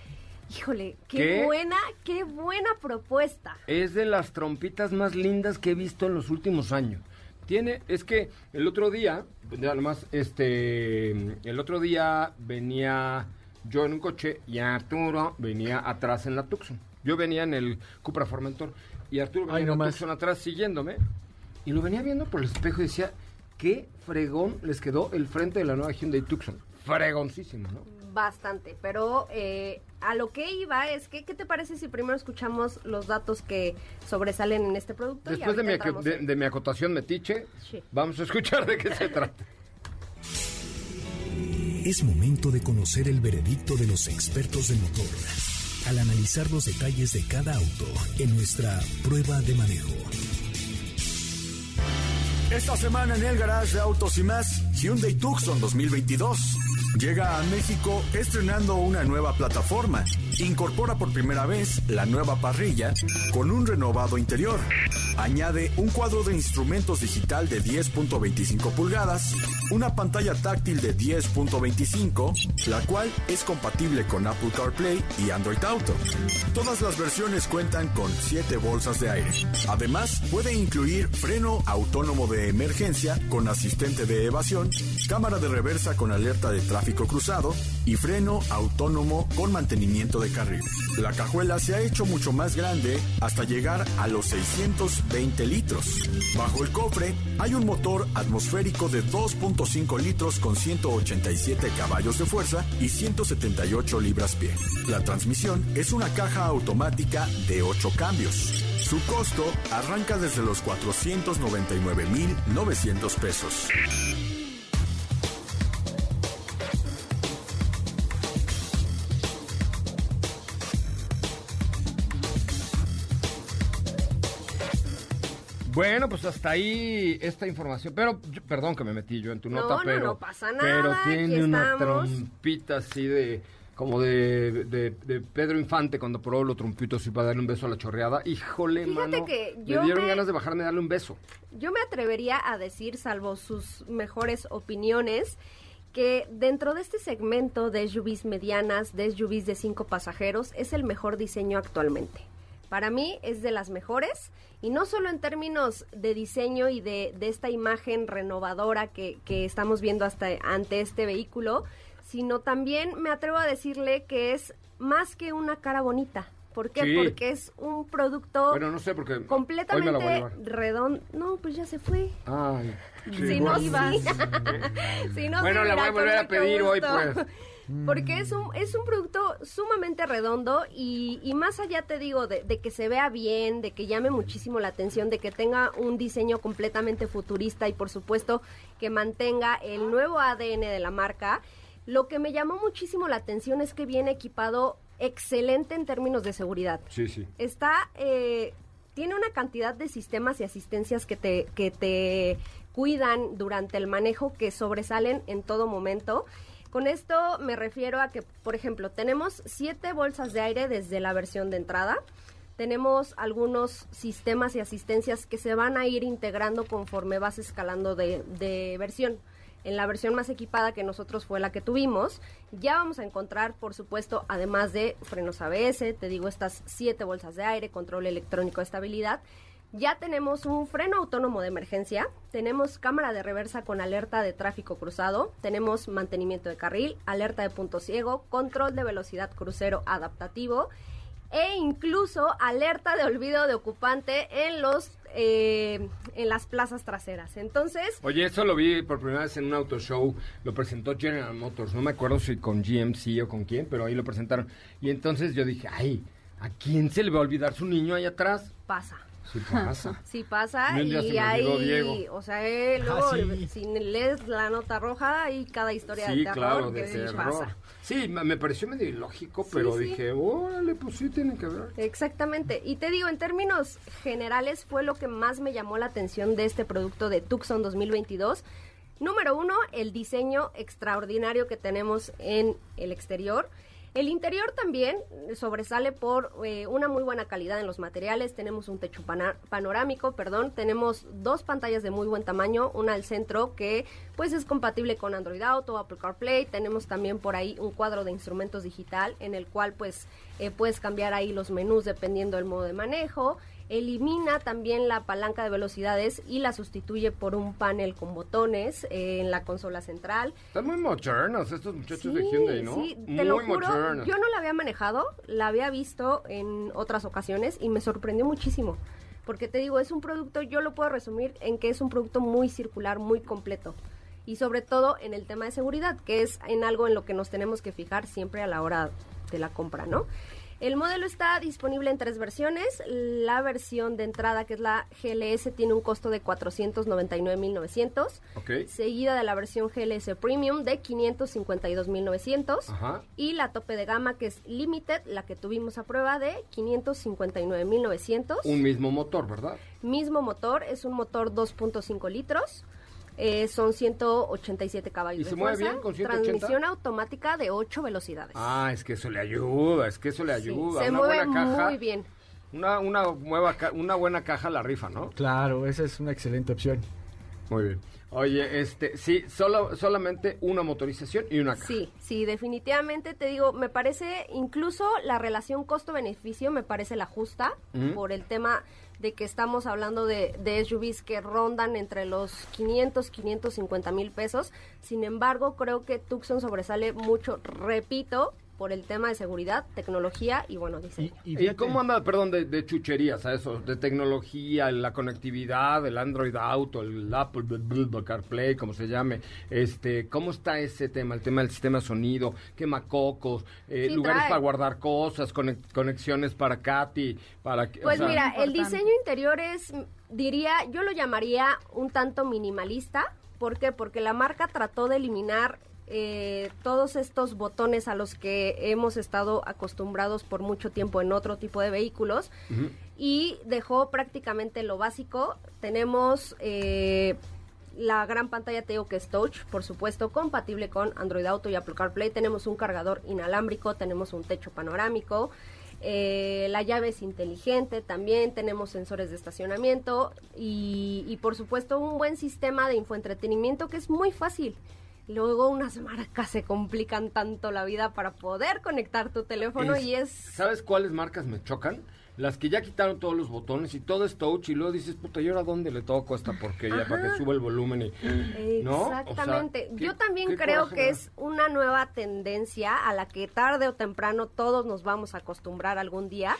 Speaker 4: Híjole, qué,
Speaker 2: ¿Qué?
Speaker 4: buena, qué buena propuesta.
Speaker 2: Es de las trompitas más lindas que he visto en los últimos años. Tiene, es que el otro día, ya nomás, este, el otro día venía yo en un coche y Arturo venía atrás en la Tucson. Yo venía en el Cupra Formentor y Arturo venía
Speaker 5: Ay,
Speaker 2: en la
Speaker 5: no
Speaker 2: atrás siguiéndome y lo venía viendo por el espejo y decía, qué fregón les quedó el frente de la nueva Hyundai Tucson. Fregoncísimo, ¿no?
Speaker 4: Bastante, pero eh, a lo que iba es que, ¿qué te parece si primero escuchamos los datos que sobresalen en este producto? y
Speaker 2: Después de mi, de, de mi acotación metiche,
Speaker 4: Sí.
Speaker 2: vamos a escuchar de qué se trata.
Speaker 1: Es momento de conocer el veredicto de los expertos de motor al analizar los detalles de cada auto en nuestra prueba de manejo.
Speaker 3: Esta semana en el garage de Autos y más, Hyundai Tucson 2022. Llega a México estrenando una nueva plataforma. Incorpora por primera vez la nueva parrilla con un renovado interior. Añade un cuadro de instrumentos digital de 10.25 pulgadas, una pantalla táctil de 10.25, la cual es compatible con Apple CarPlay y Android Auto. Todas las versiones cuentan con 7 bolsas de aire. Además, puede incluir freno autónomo de emergencia con asistente de evasión, cámara de reversa con alerta de tráfico cruzado, y freno autónomo con mantenimiento de carril. La cajuela se ha hecho mucho más grande hasta llegar a los 620 litros. Bajo el cofre hay un motor atmosférico de 2.5 litros con 187 caballos de fuerza y 178 libras-pie. La transmisión es una caja automática de 8 cambios. Su costo arranca desde los 499,900 pesos.
Speaker 2: Bueno, pues hasta ahí esta información. Pero, yo- perdón que me metí yo en tu
Speaker 4: No,
Speaker 2: nota,
Speaker 4: no,
Speaker 2: pero.
Speaker 4: no pasa
Speaker 2: Pero
Speaker 4: nada,
Speaker 2: tiene
Speaker 4: aquí
Speaker 2: una trompita así de. Como de, de, de Pedro Infante cuando probó los trompitos y para darle un beso a la chorreada. Híjole,
Speaker 4: Fíjate
Speaker 2: mano.
Speaker 4: que
Speaker 2: me
Speaker 4: yo
Speaker 2: dieron
Speaker 4: me-
Speaker 2: ganas de bajarme darle un beso.
Speaker 4: Yo me atrevería a decir, salvo sus mejores opiniones, que dentro de este segmento de SUVs medianas, de SUVs de cinco pasajeros, es el mejor diseño actualmente. Para mí es de las mejores y no solo en términos de diseño y de, de esta imagen renovadora que, que estamos viendo hasta ante este vehículo, sino también me atrevo a decirle que es más que una cara bonita. ¿Por qué?
Speaker 2: Sí.
Speaker 4: Porque es un producto
Speaker 2: Bueno, no sé porque.
Speaker 4: Completamente redondo. No, pues ya se fue.
Speaker 2: Ay.
Speaker 4: Si no, sí. Si no,
Speaker 2: Bueno,
Speaker 4: sí,
Speaker 2: la voy a volver a pedir hoy, pues.
Speaker 4: Porque es un, es un producto sumamente redondo y, y más allá te digo de, de que se vea bien, de que llame muchísimo la atención, de que tenga un diseño completamente futurista y por supuesto que mantenga el nuevo ADN de la marca, lo que me llamó muchísimo la atención es que viene equipado excelente en términos de seguridad
Speaker 2: Sí, sí.
Speaker 4: está eh, tiene una cantidad de sistemas y asistencias que te que te cuidan durante el manejo que sobresalen en todo momento. Con esto me refiero a que, por ejemplo, tenemos siete bolsas de aire desde la versión de entrada. Tenemos algunos sistemas y asistencias que se van a ir integrando conforme vas escalando de, versión. En la versión más equipada que nosotros fue la que tuvimos, ya vamos a encontrar, por supuesto, además de frenos ABS, te digo, estas siete bolsas de aire, control electrónico de estabilidad, ya tenemos un freno autónomo de emergencia, tenemos cámara de reversa con alerta de tráfico cruzado, tenemos mantenimiento de carril, alerta de punto ciego, control de velocidad crucero adaptativo e incluso alerta de olvido de ocupante en los eh, en las plazas traseras. Entonces,
Speaker 2: Oye, eso lo vi por primera vez en un auto show. Lo presentó General Motors. No me acuerdo si con GMC o con quién, pero ahí lo presentaron. Y entonces yo dije, ay, ¿a quién se le va a olvidar su niño ahí atrás?
Speaker 4: pasa.
Speaker 2: Sí pasa.
Speaker 4: Sí pasa
Speaker 2: Y
Speaker 4: y ahí, o sea, eh, luego
Speaker 5: Ah, sí.
Speaker 4: si lees la nota roja hay cada historia
Speaker 2: Sí,
Speaker 4: de terror
Speaker 2: claro,
Speaker 4: que
Speaker 2: de
Speaker 4: sí
Speaker 2: terror.
Speaker 4: pasa.
Speaker 2: Sí, me pareció medio ilógico, pero dije, órale, pues sí tiene que ver.
Speaker 4: Exactamente. Y te digo, en términos generales fue lo que más me llamó la atención de este producto de Tucson 2022. Número uno, el diseño extraordinario que tenemos en el exterior. El interior también sobresale por eh, una muy buena calidad en los materiales. Tenemos un techo panorámico, perdón. Tenemos dos pantallas de muy buen tamaño. Una al centro que pues es compatible con Android Auto, Apple CarPlay. Tenemos también por ahí un cuadro de instrumentos digital en el cual pues eh, puedes cambiar ahí los menús dependiendo del modo de manejo. Elimina también la palanca de velocidades y la sustituye por un panel con botones eh, en la consola central.
Speaker 2: Están muy modernos estos muchachos de Hyundai, ¿no?
Speaker 4: Sí, te
Speaker 2: muy
Speaker 4: lo juro,
Speaker 2: modernos.
Speaker 4: yo no la había manejado, la había visto en otras ocasiones y me sorprendió muchísimo. Porque te digo, es un producto, yo lo puedo resumir en que es un producto muy circular, muy completo. Y sobre todo en el tema de seguridad, que es en algo en lo que nos tenemos que fijar siempre a la hora de la compra, ¿no? El modelo está disponible en tres versiones. La versión de entrada, que es la GLS, tiene un costo de 499.900
Speaker 2: Ok.
Speaker 4: seguida de la versión GLS Premium de 552.900
Speaker 2: Ajá.
Speaker 4: y la tope de gama que es Limited, la que tuvimos a prueba de 559.900.
Speaker 2: Un mismo motor, ¿verdad?
Speaker 4: Mismo motor, es un motor 2.5 litros. Eh, son 187 caballos
Speaker 2: ¿Y
Speaker 4: de
Speaker 2: se mueve
Speaker 4: fuerza,
Speaker 2: bien con 180?
Speaker 4: Transmisión automática de 8 velocidades.
Speaker 2: Ah, es que eso le ayuda, es que eso le
Speaker 4: Sí,
Speaker 2: ayuda.
Speaker 4: se
Speaker 2: una
Speaker 4: mueve
Speaker 2: buena caja,
Speaker 4: muy bien.
Speaker 2: Una, una, nueva una buena caja la rifa, ¿no?
Speaker 5: Claro, esa es una excelente opción.
Speaker 2: Muy bien. Oye, este, sí, solo, solamente una motorización y una caja.
Speaker 4: Sí, sí, definitivamente te digo, me parece incluso la relación costo-beneficio me parece la justa por el tema de que estamos hablando de, de SUVs que rondan entre los 500, 550 mil pesos. Sin embargo, creo que Tucson sobresale mucho, repito, por el tema de seguridad, tecnología y bueno, dice.
Speaker 5: Y, y
Speaker 2: ¿Y
Speaker 5: fíjate-
Speaker 2: cómo anda, perdón, de, de chucherías a eso? De tecnología, la conectividad, el Android Auto, el Apple bl- bl- bl- CarPlay, como se llame. Este, ¿Cómo está ese tema? El tema del sistema de sonido, quemacocos, eh,
Speaker 4: Sí,
Speaker 2: lugares
Speaker 4: trae.
Speaker 2: para guardar cosas, conex- conexiones para Katy, para... o
Speaker 4: Pues
Speaker 2: sea,
Speaker 4: mira, el diseño interior es, mm, diría, yo lo llamaría un tanto minimalista. ¿Por qué? Porque la marca trató de eliminar eh, todos estos botones a los que hemos estado acostumbrados por mucho tiempo en otro tipo de vehículos y dejó prácticamente lo básico. Tenemos eh, la gran pantalla, te digo que es touch, por supuesto, compatible con Android Auto y Apple CarPlay. Tenemos un cargador inalámbrico, tenemos un techo panorámico. eh, la llave es inteligente también, tenemos sensores de estacionamiento y, y, por supuesto un buen sistema de infoentretenimiento que es muy fácil. Luego unas marcas se complican tanto la vida para poder conectar tu teléfono
Speaker 2: Es-
Speaker 4: y es...
Speaker 2: ¿Sabes cuáles marcas me chocan? Las que ya quitaron todos los botones y todo es touch y luego dices, puta, ¿y ahora dónde le toco esta porquería para que suba el volumen? Y, ¿no? O sea,
Speaker 4: Exactamente.
Speaker 2: ¿qué-
Speaker 4: Yo también creo que
Speaker 2: da?
Speaker 4: es una nueva tendencia a la que tarde o temprano todos nos vamos a acostumbrar algún día.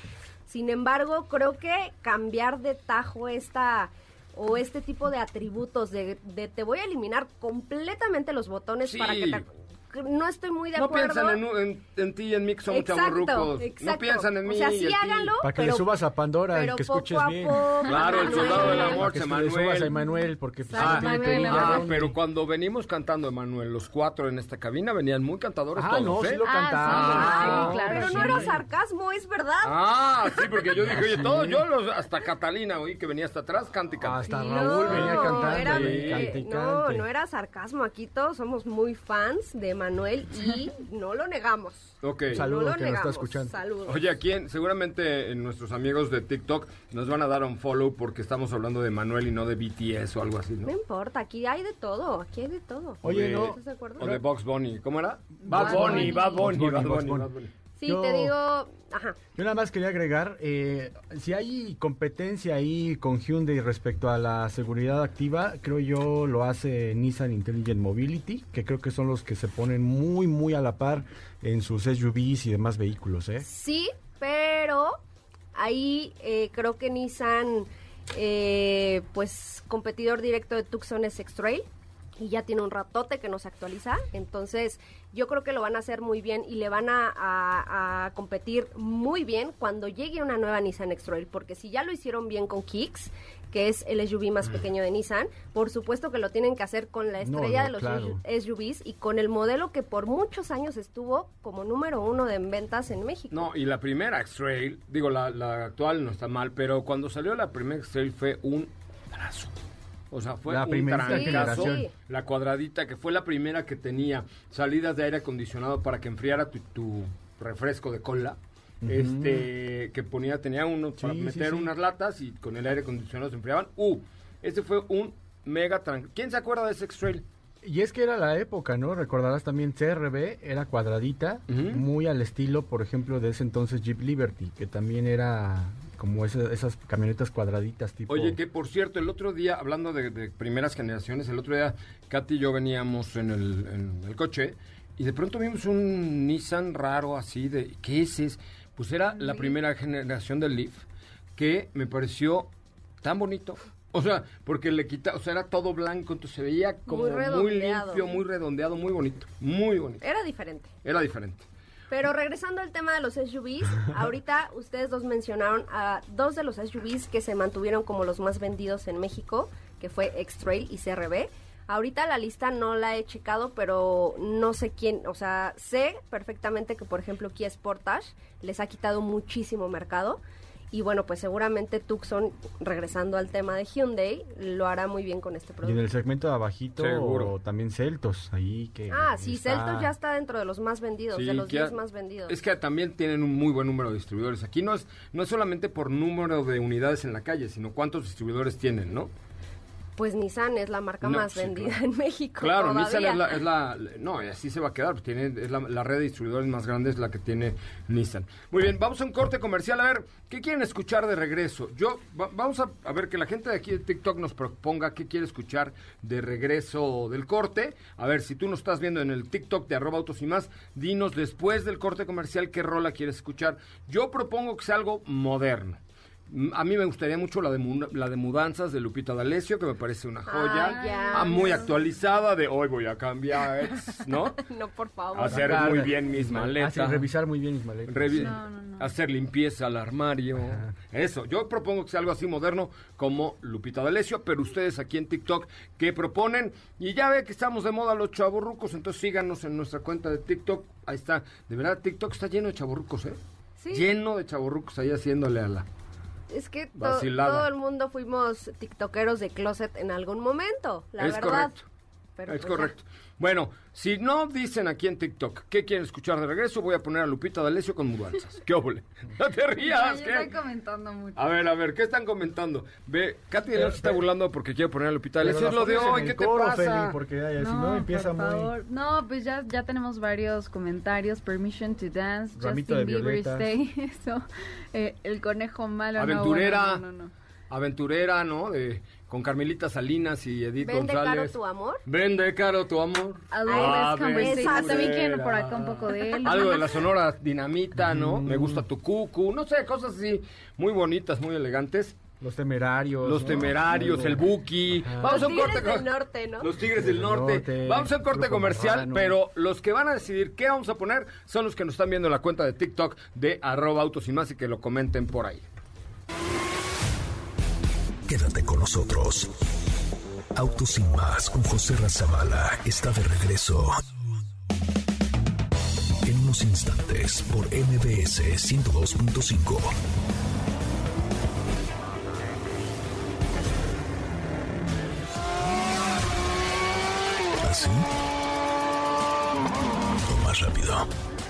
Speaker 4: Sin embargo, creo que cambiar de tajo esta o este tipo de atributos de, de te voy a eliminar completamente los botones
Speaker 2: Sí.
Speaker 4: para que te- no estoy muy de
Speaker 2: No
Speaker 4: acuerdo.
Speaker 2: piensan en, en, en ti y en mí que somos
Speaker 4: Exacto,
Speaker 2: chavorrucos. No piensan en
Speaker 4: O
Speaker 2: mí
Speaker 4: sea,
Speaker 2: y
Speaker 4: sí háganlo,
Speaker 5: Para que
Speaker 4: pero-
Speaker 5: le subas a Pandora y que
Speaker 4: poco
Speaker 5: escuches
Speaker 4: a
Speaker 5: bien.
Speaker 4: poco,
Speaker 2: Claro, el soldado del amor,
Speaker 5: Para que
Speaker 2: Emanuel.
Speaker 5: le subas a Emanuel, porque pues,
Speaker 4: Exacto.
Speaker 5: no tiene perilla
Speaker 2: Ah, pero cuando venimos cantando, Emanuel, los cuatro en esta cabina venían muy cantadores
Speaker 5: Ah,
Speaker 2: todos,
Speaker 5: no,
Speaker 2: ¿eh?
Speaker 5: sí lo
Speaker 6: Ah, sí,
Speaker 4: Ay,
Speaker 6: sí, claro,
Speaker 4: pero no
Speaker 6: sí.
Speaker 4: era sarcasmo, es verdad.
Speaker 2: Ah, sí, porque yo dije, oye, todos, yo los, hasta Catalina, oí que venía hasta atrás, cante y cante.
Speaker 5: Hasta Raúl venía cantando.
Speaker 4: no, no era sarcasmo. Aquí todos somos muy fans de Manuel y no lo negamos.
Speaker 2: Ok.
Speaker 5: Saludos,
Speaker 4: no lo
Speaker 5: que nos está
Speaker 4: negamos.
Speaker 5: escuchando.
Speaker 4: Saludos.
Speaker 2: Oye, aquí en- seguramente en nuestros amigos de TikTok nos van a dar un follow porque estamos hablando de Manuel y no de BTS o algo así,
Speaker 4: no
Speaker 2: ¿no?
Speaker 4: importa, aquí hay de todo. Aquí hay de todo.
Speaker 2: O
Speaker 5: Oye,
Speaker 2: de-
Speaker 5: no.
Speaker 4: ¿Estás de acuerdo?
Speaker 2: O de Box Bunny. ¿Cómo era?
Speaker 6: Bad
Speaker 2: Bad Bunny,
Speaker 6: Bunny.
Speaker 2: Bad Bunny, Bad Bad
Speaker 5: Bunny.
Speaker 4: Sí,
Speaker 5: Yo-
Speaker 4: te digo. Ajá.
Speaker 5: Yo nada más quería agregar, eh, si hay competencia ahí con Hyundai respecto a la seguridad activa, creo yo lo hace Nissan Intelligent Mobility, que creo que son los que se ponen muy, muy a la par en sus SUVs y demás vehículos, ¿eh?
Speaker 4: Sí, pero ahí eh, creo que Nissan, eh, pues competidor directo de Tucson es X-Trail y ya tiene un ratote que no se actualiza, entonces yo creo que lo van a hacer muy bien y le van a, a- a competir muy bien cuando llegue una nueva Nissan X-Trail, porque si ya lo hicieron bien con Kicks, que es el SUV más pequeño de Nissan, por supuesto que lo tienen que hacer con la estrella
Speaker 5: no,
Speaker 4: de los
Speaker 5: claro.
Speaker 4: SUVs y con el modelo que por muchos años estuvo como número uno de en ventas en México.
Speaker 2: No, y la primera X-Trail, digo, la, la actual no está mal, pero cuando salió la primera X-Trail fue un trazo. O sea, fue
Speaker 5: La
Speaker 2: un
Speaker 5: primera
Speaker 2: trancazo.
Speaker 4: generación.
Speaker 2: La cuadradita, que fue la primera que tenía salidas de aire acondicionado para que enfriara tu, tu refresco de cola. Este, que ponía, tenía uno para
Speaker 5: Sí, sí,
Speaker 2: meter
Speaker 5: sí.
Speaker 2: unas latas y con el aire acondicionado se enfriaban. Uh, ese fue un mega trancazo. ¿Quién se acuerda de ese X-Trail?
Speaker 5: Y es que era la época, ¿no? Recordarás también CRB, era cuadradita, muy al estilo, por ejemplo, de ese entonces Jeep Liberty, que también era como ese- esas camionetas cuadraditas tipo...
Speaker 2: Oye, que por cierto, el otro día, hablando de, de primeras generaciones, el otro día Katy y yo veníamos en el, en el coche y de pronto vimos un Nissan raro así de, ¿qué es ese? Pues era la primera generación del Leaf que me pareció tan bonito. O sea, porque le quita, o sea, era todo blanco, entonces se veía como
Speaker 4: Muy
Speaker 2: muy, limpio, muy redondeado, muy bonito, muy bonito.
Speaker 4: Era diferente.
Speaker 2: Era diferente.
Speaker 4: Pero regresando al tema de los SUVs, ahorita ustedes dos mencionaron a dos de los SUVs que se mantuvieron como los más vendidos en México, que fue X-Trail y CRB. Ahorita la lista no la he checado, pero no sé quién, o sea, sé perfectamente que por ejemplo Kia Sportage les ha quitado muchísimo mercado. Y bueno, pues seguramente Tucson, regresando al tema de Hyundai, lo hará muy bien con este
Speaker 5: Y en
Speaker 4: producto.
Speaker 5: el segmento de abajito
Speaker 2: Seguro.
Speaker 5: también Celtos, ahí que...
Speaker 4: Ah, sí,
Speaker 5: está-
Speaker 4: Celtos ya está dentro de los más vendidos,
Speaker 2: Sí,
Speaker 4: de los
Speaker 2: Kia-
Speaker 4: 10 más vendidos.
Speaker 2: Es que también tienen un muy buen número de distribuidores. Aquí no es, no es solamente por número de unidades en la calle, sino cuántos distribuidores tienen, ¿no?
Speaker 4: Pues Nissan es la marca
Speaker 2: No,
Speaker 4: más
Speaker 2: sí,
Speaker 4: vendida
Speaker 2: claro.
Speaker 4: en México.
Speaker 2: Claro,
Speaker 4: todavía.
Speaker 2: Nissan es la, es la- No, así se va a quedar. pues Tiene, es la, la red de distribuidores más grande es la que tiene Nissan. Muy bien, vamos a un corte comercial. A ver, ¿qué quieren escuchar de regreso? Yo, va- vamos a, a ver que la gente de aquí de TikTok nos proponga qué quiere escuchar de regreso del corte. A ver, si tú nos estás viendo en el TikTok de arroba autos y más, dinos después del corte comercial qué rola quieres escuchar. Yo propongo que sea algo moderno. A mí me gustaría mucho la de, la de Mudanzas de Lupita D'Alessio, que me parece una joya.
Speaker 4: Ay, ya.
Speaker 2: Ah, muy actualizada de hoy voy a cambiar, ¿no?
Speaker 4: No, por favor.
Speaker 2: Hacer muy bien mis
Speaker 5: Así,
Speaker 2: maletas.
Speaker 5: revisar muy bien mis maletas.
Speaker 2: Revi-
Speaker 6: No, no, no.
Speaker 2: Hacer limpieza al armario. Eso, yo propongo que sea algo así moderno como Lupita D'Alessio, pero ustedes aquí en TikTok, ¿qué proponen? Y ya ve que estamos de moda los chavorrucos, entonces síganos en nuestra cuenta de TikTok. Ahí está. De verdad, TikTok está lleno de chavorrucos, ¿eh?
Speaker 4: Sí.
Speaker 2: Lleno de chavorrucos ahí haciéndole a la...
Speaker 4: Es que to- todo el mundo fuimos tiktokeros de closet en algún momento, la
Speaker 2: es
Speaker 4: verdad.
Speaker 2: correcto.
Speaker 4: Pero
Speaker 2: es
Speaker 4: pues ya.
Speaker 2: correcto. Bueno, si no dicen aquí en TikTok qué quieren escuchar de regreso, voy a poner a Lupita D'Alessio con mudanzas. ¿Qué óvole? No te
Speaker 6: Ya,
Speaker 2: rías,
Speaker 6: yo
Speaker 2: ¿qué?
Speaker 6: estoy comentando mucho.
Speaker 2: A ver, a ver, ¿qué están comentando? Ve, Katy de se está burlando porque quiere poner a Lupita D'Alessio. Es lo de hoy, ¿qué te
Speaker 5: coro,
Speaker 2: pasa?
Speaker 5: Feli, porque ay, si no empieza
Speaker 6: por
Speaker 5: muy...
Speaker 6: favor. No, pues ya, ya tenemos varios comentarios. Permission to Dance,
Speaker 5: Ramito
Speaker 6: Justin
Speaker 5: de
Speaker 6: Bieber. Stay. Eso. Eh, el conejo malo. no,
Speaker 2: Aventurera.
Speaker 6: bueno, no, no, no.
Speaker 2: Aventurera, ¿no? De, con Carmelita Salinas y Edith
Speaker 4: ¿Vende
Speaker 2: González.
Speaker 4: caro tu amor?
Speaker 2: Vende caro tu amor.
Speaker 6: A. Ah, también
Speaker 2: Aventurera.
Speaker 6: quiero por acá un poco de él.
Speaker 2: Algo de la sonora dinamita, ¿no? Me gusta tu cucu, no sé, cosas así muy bonitas, muy elegantes.
Speaker 5: Los temerarios.
Speaker 2: Los
Speaker 5: ¿no?
Speaker 2: temerarios, el buki. Vamos a
Speaker 4: Los
Speaker 2: un corte.
Speaker 4: tigres del norte, ¿no?
Speaker 2: Los tigres del norte.
Speaker 5: norte,
Speaker 2: Vamos a un corte comercial, pero los que van a decidir qué vamos a poner son los que nos están viendo en la cuenta de TikTok de arroba autos y más y que lo comenten por ahí.
Speaker 1: Quédate con nosotros. Autos sin más con José Razabala está de regreso. En unos instantes por MBS 102.5. ¿Así? O más rápido.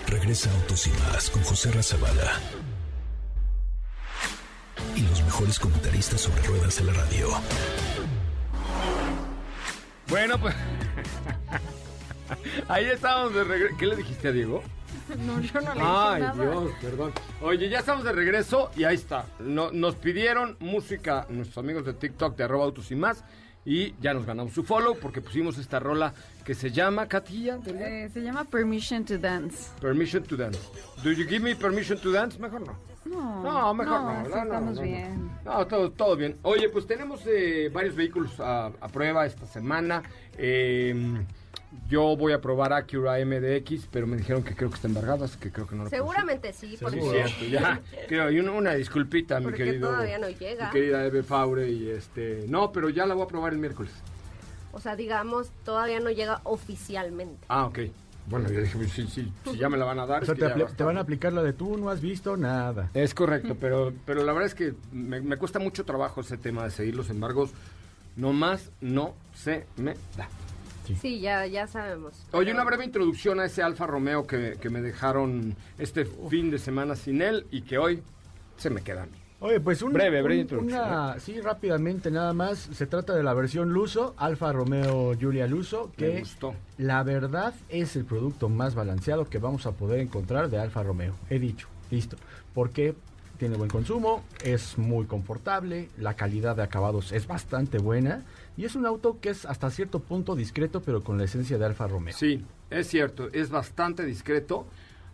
Speaker 1: Regresa Autos y más con José Razabala. Mejores comentaristas sobre ruedas de la radio.
Speaker 2: Bueno, pues. Ahí estamos de regreso. ¿Qué le dijiste a Diego?
Speaker 6: No, yo no le dije
Speaker 2: Ay,
Speaker 6: nada.
Speaker 2: Dios, perdón. Oye, ya estamos de regreso y ahí está. No- nos pidieron música nuestros amigos de TikTok de arroba autos y más. Y ya nos ganamos su follow porque pusimos esta rola que se llama, ¿verdad?
Speaker 6: Eh, se llama Permission to Dance.
Speaker 2: Permission to dance. Do you give me permission to dance? Mejor no.
Speaker 6: No,
Speaker 2: No, mejor no.
Speaker 6: no,
Speaker 2: No,
Speaker 6: sí
Speaker 2: no,
Speaker 6: estamos
Speaker 2: no,
Speaker 6: bien.
Speaker 2: No, todo, todo bien. Oye, pues tenemos eh, varios vehículos a, a prueba esta semana. Eh, yo voy a probar Acura MDX, pero me dijeron que creo que está embargada, así que creo que no lo puedo.
Speaker 4: Seguramente sí, porque,
Speaker 2: Sí, cierto, ya. Creo, y una, una disculpita, mi querido.
Speaker 4: todavía no llega.
Speaker 2: Mi querida Eve Faure y este. No, pero ya la voy a probar el miércoles.
Speaker 4: O sea, digamos, todavía no llega oficialmente.
Speaker 2: Ah, ok. Bueno, yo dije, sí, sí, si ya me la van a dar.
Speaker 5: O sea, te, te van a aplicar la de tú no has visto nada.
Speaker 2: Es correcto, pero, pero la verdad es que me, me cuesta mucho trabajo ese tema de seguir los embargos. Nomás no se me da.
Speaker 4: Sí, ya, ya sabemos.
Speaker 2: Oye, una breve introducción a ese Alfa Romeo que, que me dejaron este fin de semana sin él y que hoy se me queda a mí.
Speaker 5: Oye, pues un,
Speaker 2: Breve, breve
Speaker 5: un- una- sí, rápidamente nada más. Se trata de la versión Luso, Alfa Romeo Giulia Luso,
Speaker 2: Me
Speaker 5: que
Speaker 2: gustó.
Speaker 5: la verdad es el producto más balanceado que vamos a poder encontrar de Alfa Romeo. He dicho, listo. Porque tiene buen consumo, es muy confortable, la calidad de acabados es bastante buena y es un auto que es hasta cierto punto discreto, pero con la esencia de Alfa Romeo.
Speaker 2: Sí, es cierto, es bastante discreto.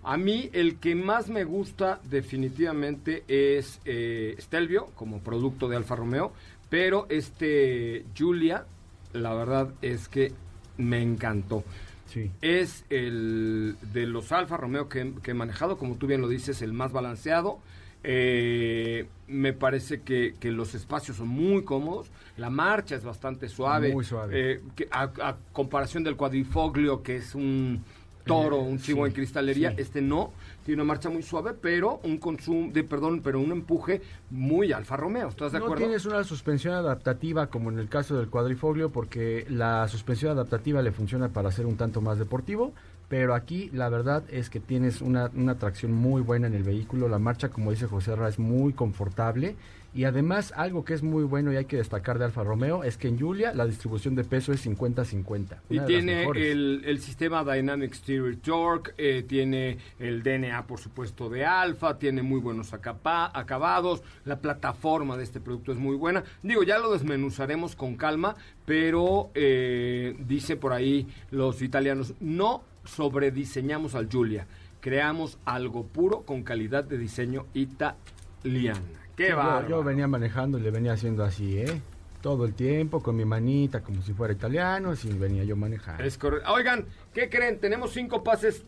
Speaker 2: A mí el que más me gusta definitivamente es eh, Stelvio como producto de Alfa Romeo, pero este Giulia, la verdad es que me encantó.
Speaker 5: Sí.
Speaker 2: Es el de los Alfa Romeo que, que he manejado, como tú bien lo dices, el más balanceado. Eh, me parece que, que los espacios son muy cómodos, la marcha es bastante suave.
Speaker 5: Muy suave.
Speaker 2: Eh, que a, a comparación del cuadrifoglio, que es un toro, un chivo
Speaker 5: sí,
Speaker 2: en cristalería,
Speaker 5: sí.
Speaker 2: este no, tiene una marcha muy suave, pero un consumo, de perdón, pero un empuje muy Alfa Romeo, ¿estás de
Speaker 5: no
Speaker 2: acuerdo?
Speaker 5: tienes una suspensión adaptativa como en el caso del cuadrifoglio porque la suspensión adaptativa le funciona para ser un tanto más deportivo, pero aquí la verdad es que tienes una, una tracción muy buena en el vehículo, la marcha como dice José Ra es muy confortable Y además, algo que es muy bueno y hay que destacar de Alfa Romeo es que en Julia la distribución de peso es 50-50.
Speaker 2: Y tiene el, el, sistema Dynamic Steering Torque, eh, tiene el DNA, por supuesto, de Alfa, tiene muy buenos acabados, la plataforma de este producto es muy buena. Digo, ya lo desmenuzaremos con calma, pero eh, dice por ahí los italianos, no sobrediseñamos al Julia, creamos algo puro con calidad de diseño italiana. Qué.
Speaker 5: Yo, venía manejando y le venía haciendo así, ¿eh? Todo el tiempo con mi manita como si fuera italiano, así venía yo manejando.
Speaker 2: Es correcto. Oigan, ¿qué creen? Tenemos cinco pases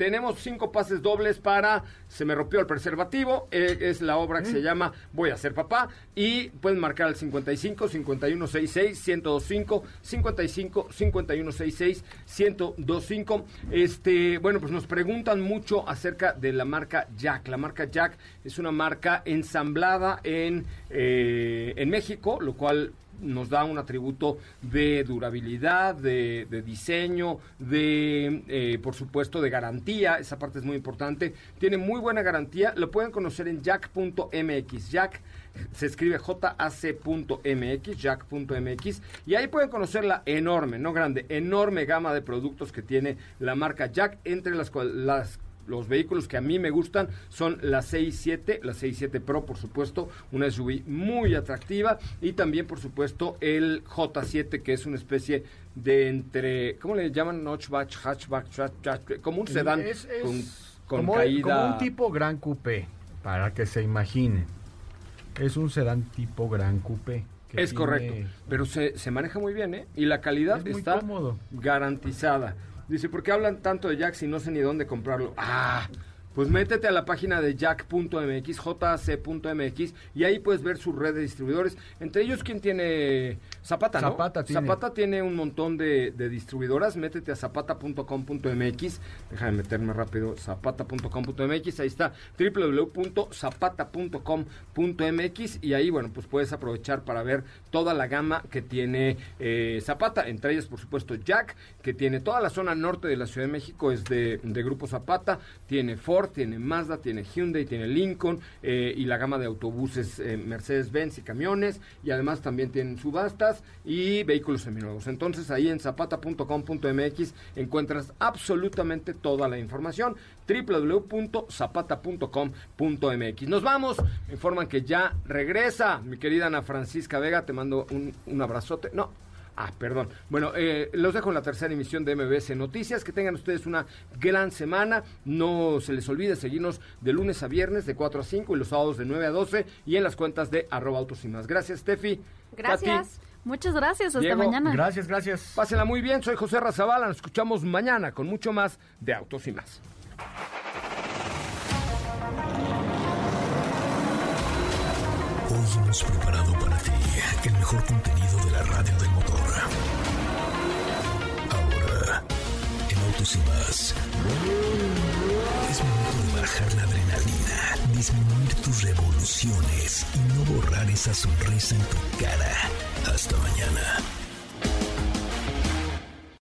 Speaker 2: tenemos cinco pases dobles para Se me rompió el preservativo. Eh, es la obra que se llama Voy a ser papá. Y pueden marcar al 55 51 66 1025 55 51 66 1025. Este, bueno, pues nos preguntan mucho acerca de la marca Jack. La marca Jack es una marca ensamblada en, eh, en México, lo cual nos da un atributo de durabilidad, de, diseño, de, eh, por supuesto, de garantía. Esa parte es muy importante. Tiene muy buena garantía. Lo pueden conocer en jack.mx. Jack se escribe jac.mx, jack.mx, y ahí pueden conocer la enorme, no grande, enorme gama de productos que tiene la marca Jack, entre las, las los vehículos que a mí me gustan son la 67, la 67 Pro, por supuesto, una SUV muy atractiva y también, por supuesto, el J7, que es una especie de entre, ¿cómo le llaman? Notchback, hatchback, como un sedán con, caída.
Speaker 5: Como un tipo gran coupé, para que se imaginen. Es un sedán tipo gran coupé.
Speaker 2: Es correcto, pero se, se, maneja muy bien, ¿eh? Y la calidad está garantizada. Dice, ¿por qué hablan tanto de Jack si no sé ni dónde comprarlo? Ah, pues métete a la página de jack.mx, jc.mx, y ahí puedes ver su red de distribuidores. Entre ellos, ¿quién tiene? Zapata, ¿no?
Speaker 5: Zapata
Speaker 2: tiene. Zapata tiene un montón de, distribuidoras. Métete a zapata.com.mx. Déjame meterme rápido. Zapata.com.mx. Ahí está www.zapata.com.mx. Y ahí, bueno, pues puedes aprovechar para ver toda la gama que tiene eh, Zapata. Entre ellas, por supuesto, Jack, que tiene toda la zona norte de la Ciudad de México, es de, de Grupo Zapata. Tiene Ford tiene Mazda, tiene Hyundai, tiene Lincoln eh, y la gama de autobuses eh, Mercedes-Benz y camiones y además también tienen subastas y vehículos seminuevos. Entonces ahí en zapata.com.mx encuentras absolutamente toda la información www.zapata.com.mx. Nos vamos, me informan que ya regresa mi querida Ana Francisca Vega, te mando un, un abrazote. No, Ah, perdón. Bueno, eh, los dejo en la tercera emisión de MBS Noticias. Que tengan ustedes una gran semana. No se les olvide seguirnos de lunes a viernes de 4 a 5 y los sábados de 9 a 12 y en las cuentas de arroba autos y más. Gracias, Steffi.
Speaker 6: Gracias. Muchas gracias. Hasta mañana.
Speaker 5: Gracias, gracias.
Speaker 2: Pásenla muy bien. Soy José Razabala. Nos escuchamos mañana con mucho más de Autos y más.
Speaker 1: Hoy hemos preparado para ti el mejor contenido de la radio del Ahora, en Autos y más, es momento de bajar la adrenalina, disminuir tus revoluciones y no borrar esa sonrisa en tu cara. Hasta mañana.